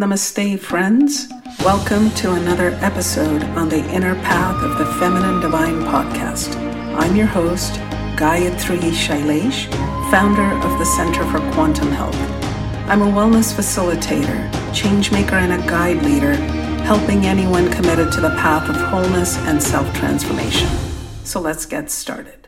Namaste, friends. Welcome to another episode on the Inner Path of the Feminine Divine podcast. I'm your host, Gayatri Shailesh, founder of the Center for Quantum Health. I'm a wellness facilitator, changemaker, and a guide leader, helping anyone committed to the path of wholeness and self transformation. So let's get started.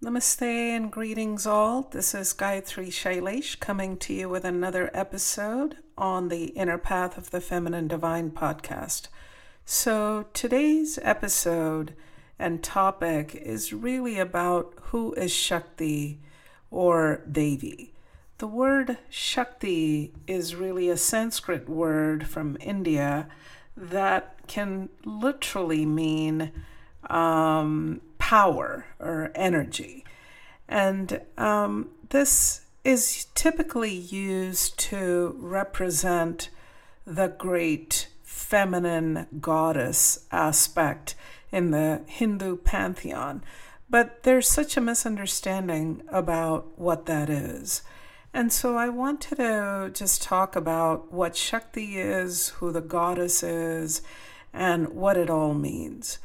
Namaste and greetings all. This is Gayatri Shailesh coming to you with another episode on the Inner Path of the Feminine Divine podcast. So today's episode and topic is really about who is Shakti or Devi. The word Shakti is really a Sanskrit word from India that can literally mean um, power or energy. And um, this is typically used to represent the great feminine goddess aspect in the Hindu pantheon. But there's such a misunderstanding about what that is. And so I wanted to just talk about what Shakti is, who the goddess is, and what it all means.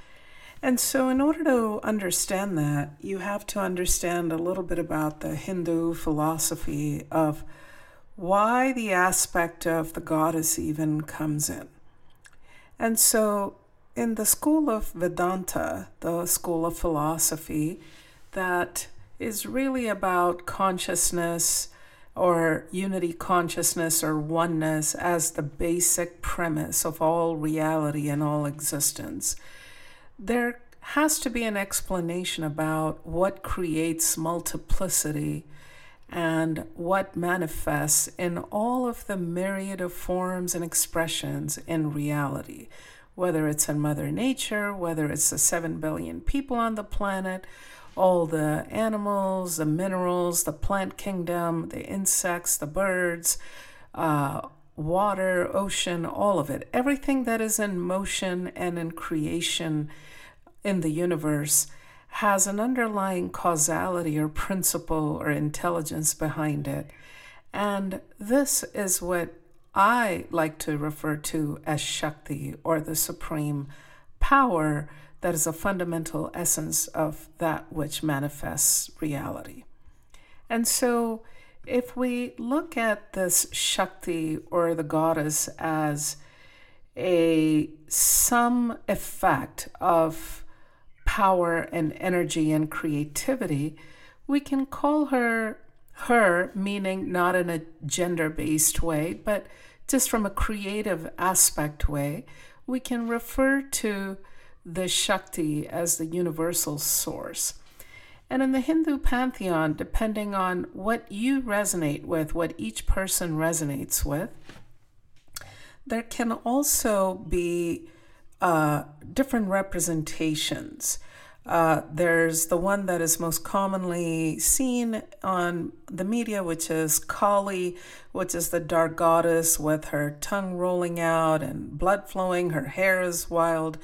And so, in order to understand that, you have to understand a little bit about the Hindu philosophy of why the aspect of the goddess even comes in. And so, in the school of Vedanta, the school of philosophy that is really about consciousness or unity consciousness or oneness as the basic premise of all reality and all existence there has to be an explanation about what creates multiplicity and what manifests in all of the myriad of forms and expressions in reality, whether it's in Mother Nature, whether it's the 7 billion people on the planet, all the animals, the minerals, the plant kingdom, the insects, the birds, uh, water, ocean, all of it. Everything that is in motion and in creation in the universe has an underlying causality or principle or intelligence behind it. And this is what I like to refer to as Shakti or the supreme power that is a fundamental essence of that which manifests reality. And so, if we look at this Shakti or the goddess as a some effect of power and energy and creativity, we can call her her, meaning not in a gender based way, but just from a creative aspect way. We can refer to the Shakti as the universal source. And in the Hindu pantheon, depending on what you resonate with, what each person resonates with, there can also be uh, different representations. Uh, there's the one that is most commonly seen on the media, which is Kali, which is the dark goddess with her tongue rolling out and blood flowing. Her hair is wild,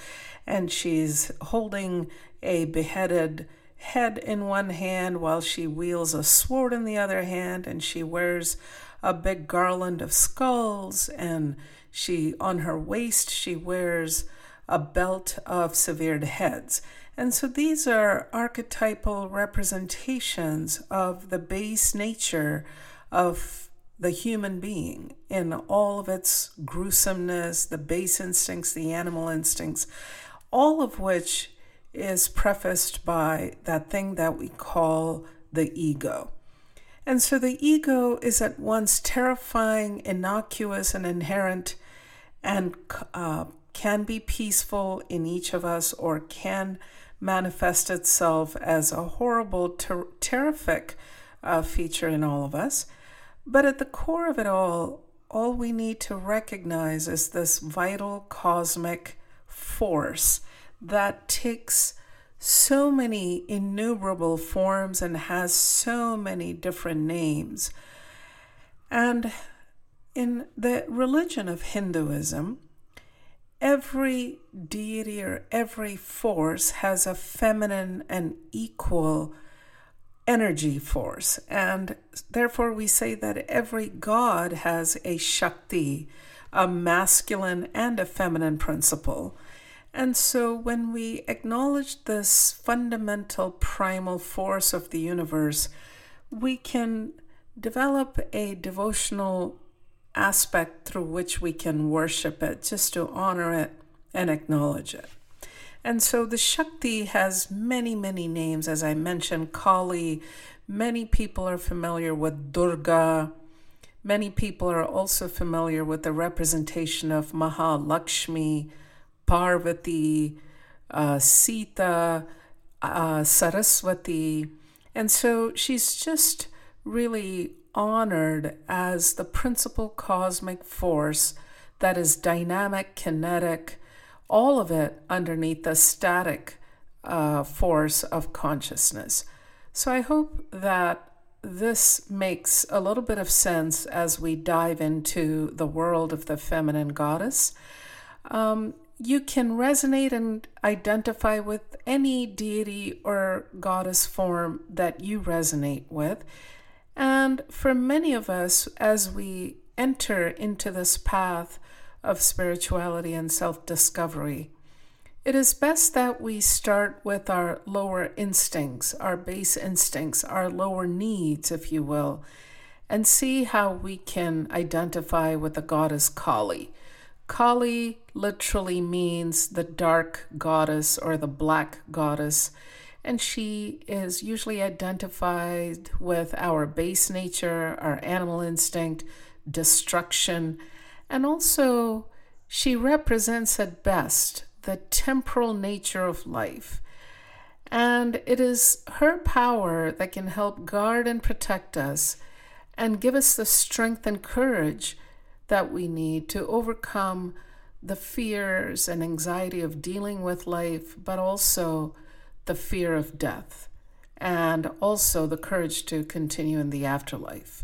and she's holding a beheaded head in one hand while she wields a sword in the other hand, and she wears a big garland of skulls, and she on her waist she wears a belt of severed heads. And so these are archetypal representations of the base nature of the human being in all of its gruesomeness, the base instincts, the animal instincts, all of which is prefaced by that thing that we call the ego. And so the ego is at once terrifying, innocuous, and inherent, and uh, can be peaceful in each of us or can manifest itself as a horrible, ter- terrific uh, feature in all of us. But at the core of it all, all we need to recognize is this vital cosmic force that takes so many innumerable forms and has so many different names. And in the religion of Hinduism, every deity or every force has a feminine and equal energy force. And therefore, we say that every god has a Shakti, a masculine and a feminine principle. And so, when we acknowledge this fundamental primal force of the universe, we can develop a devotional aspect through which we can worship it, just to honor it and acknowledge it. And so the Shakti has many, many names. As I mentioned, Kali. Many people are familiar with Durga. Many people are also familiar with the representation of Mahalakshmi, Parvati, uh, Sita, uh, Saraswati. And so she's just really honored as the principal cosmic force that is dynamic, kinetic, all of it underneath the static uh, force of consciousness. So I hope that this makes a little bit of sense as we dive into the world of the feminine goddess. Um, you can resonate and identify with any deity or goddess form that you resonate with. And for many of us, as we enter into this path of spirituality and self discovery, it is best that we start with our lower instincts, our base instincts, our lower needs, if you will, and see how we can identify with the goddess Kali. Kali literally means the dark goddess or the black goddess and she is usually identified with our base nature, our animal instinct, destruction, and also she represents at best the temporal nature of life. And it is her power that can help guard and protect us and give us the strength and courage that we need to overcome the fears and anxiety of dealing with life, but also the fear of death and also the courage to continue in the afterlife.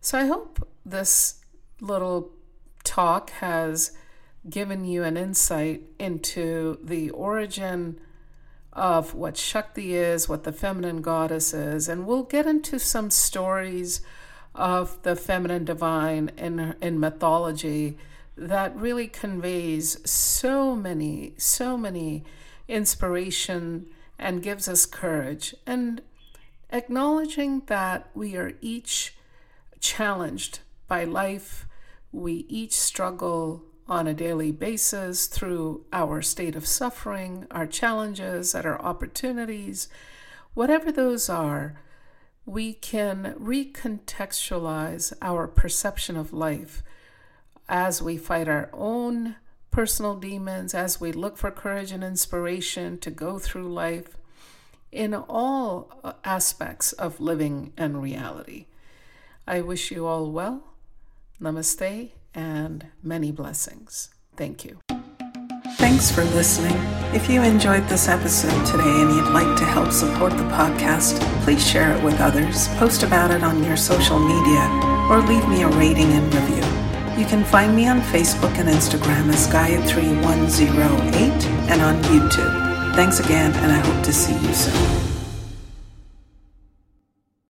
So I hope this little talk has given you an insight into the origin of what Shakti is, what the feminine goddess is, and we'll get into some stories of the feminine divine in, in mythology that really conveys so many, so many inspiration and gives us courage. And acknowledging that we are each challenged by life, we each struggle on a daily basis through our state of suffering, our challenges, and our opportunities, whatever those are, we can recontextualize our perception of life as we fight our own personal demons, as we look for courage and inspiration to go through life in all aspects of living and reality. I wish you all well. Namaste and many blessings. Thank you. Thanks for listening. If you enjoyed this episode today and you'd like to help support the podcast, please share it with others, post about it on your social media, or leave me a rating and review. You can find me on Facebook and Instagram as Gayatri108 and on YouTube. Thanks again, and I hope to see you soon.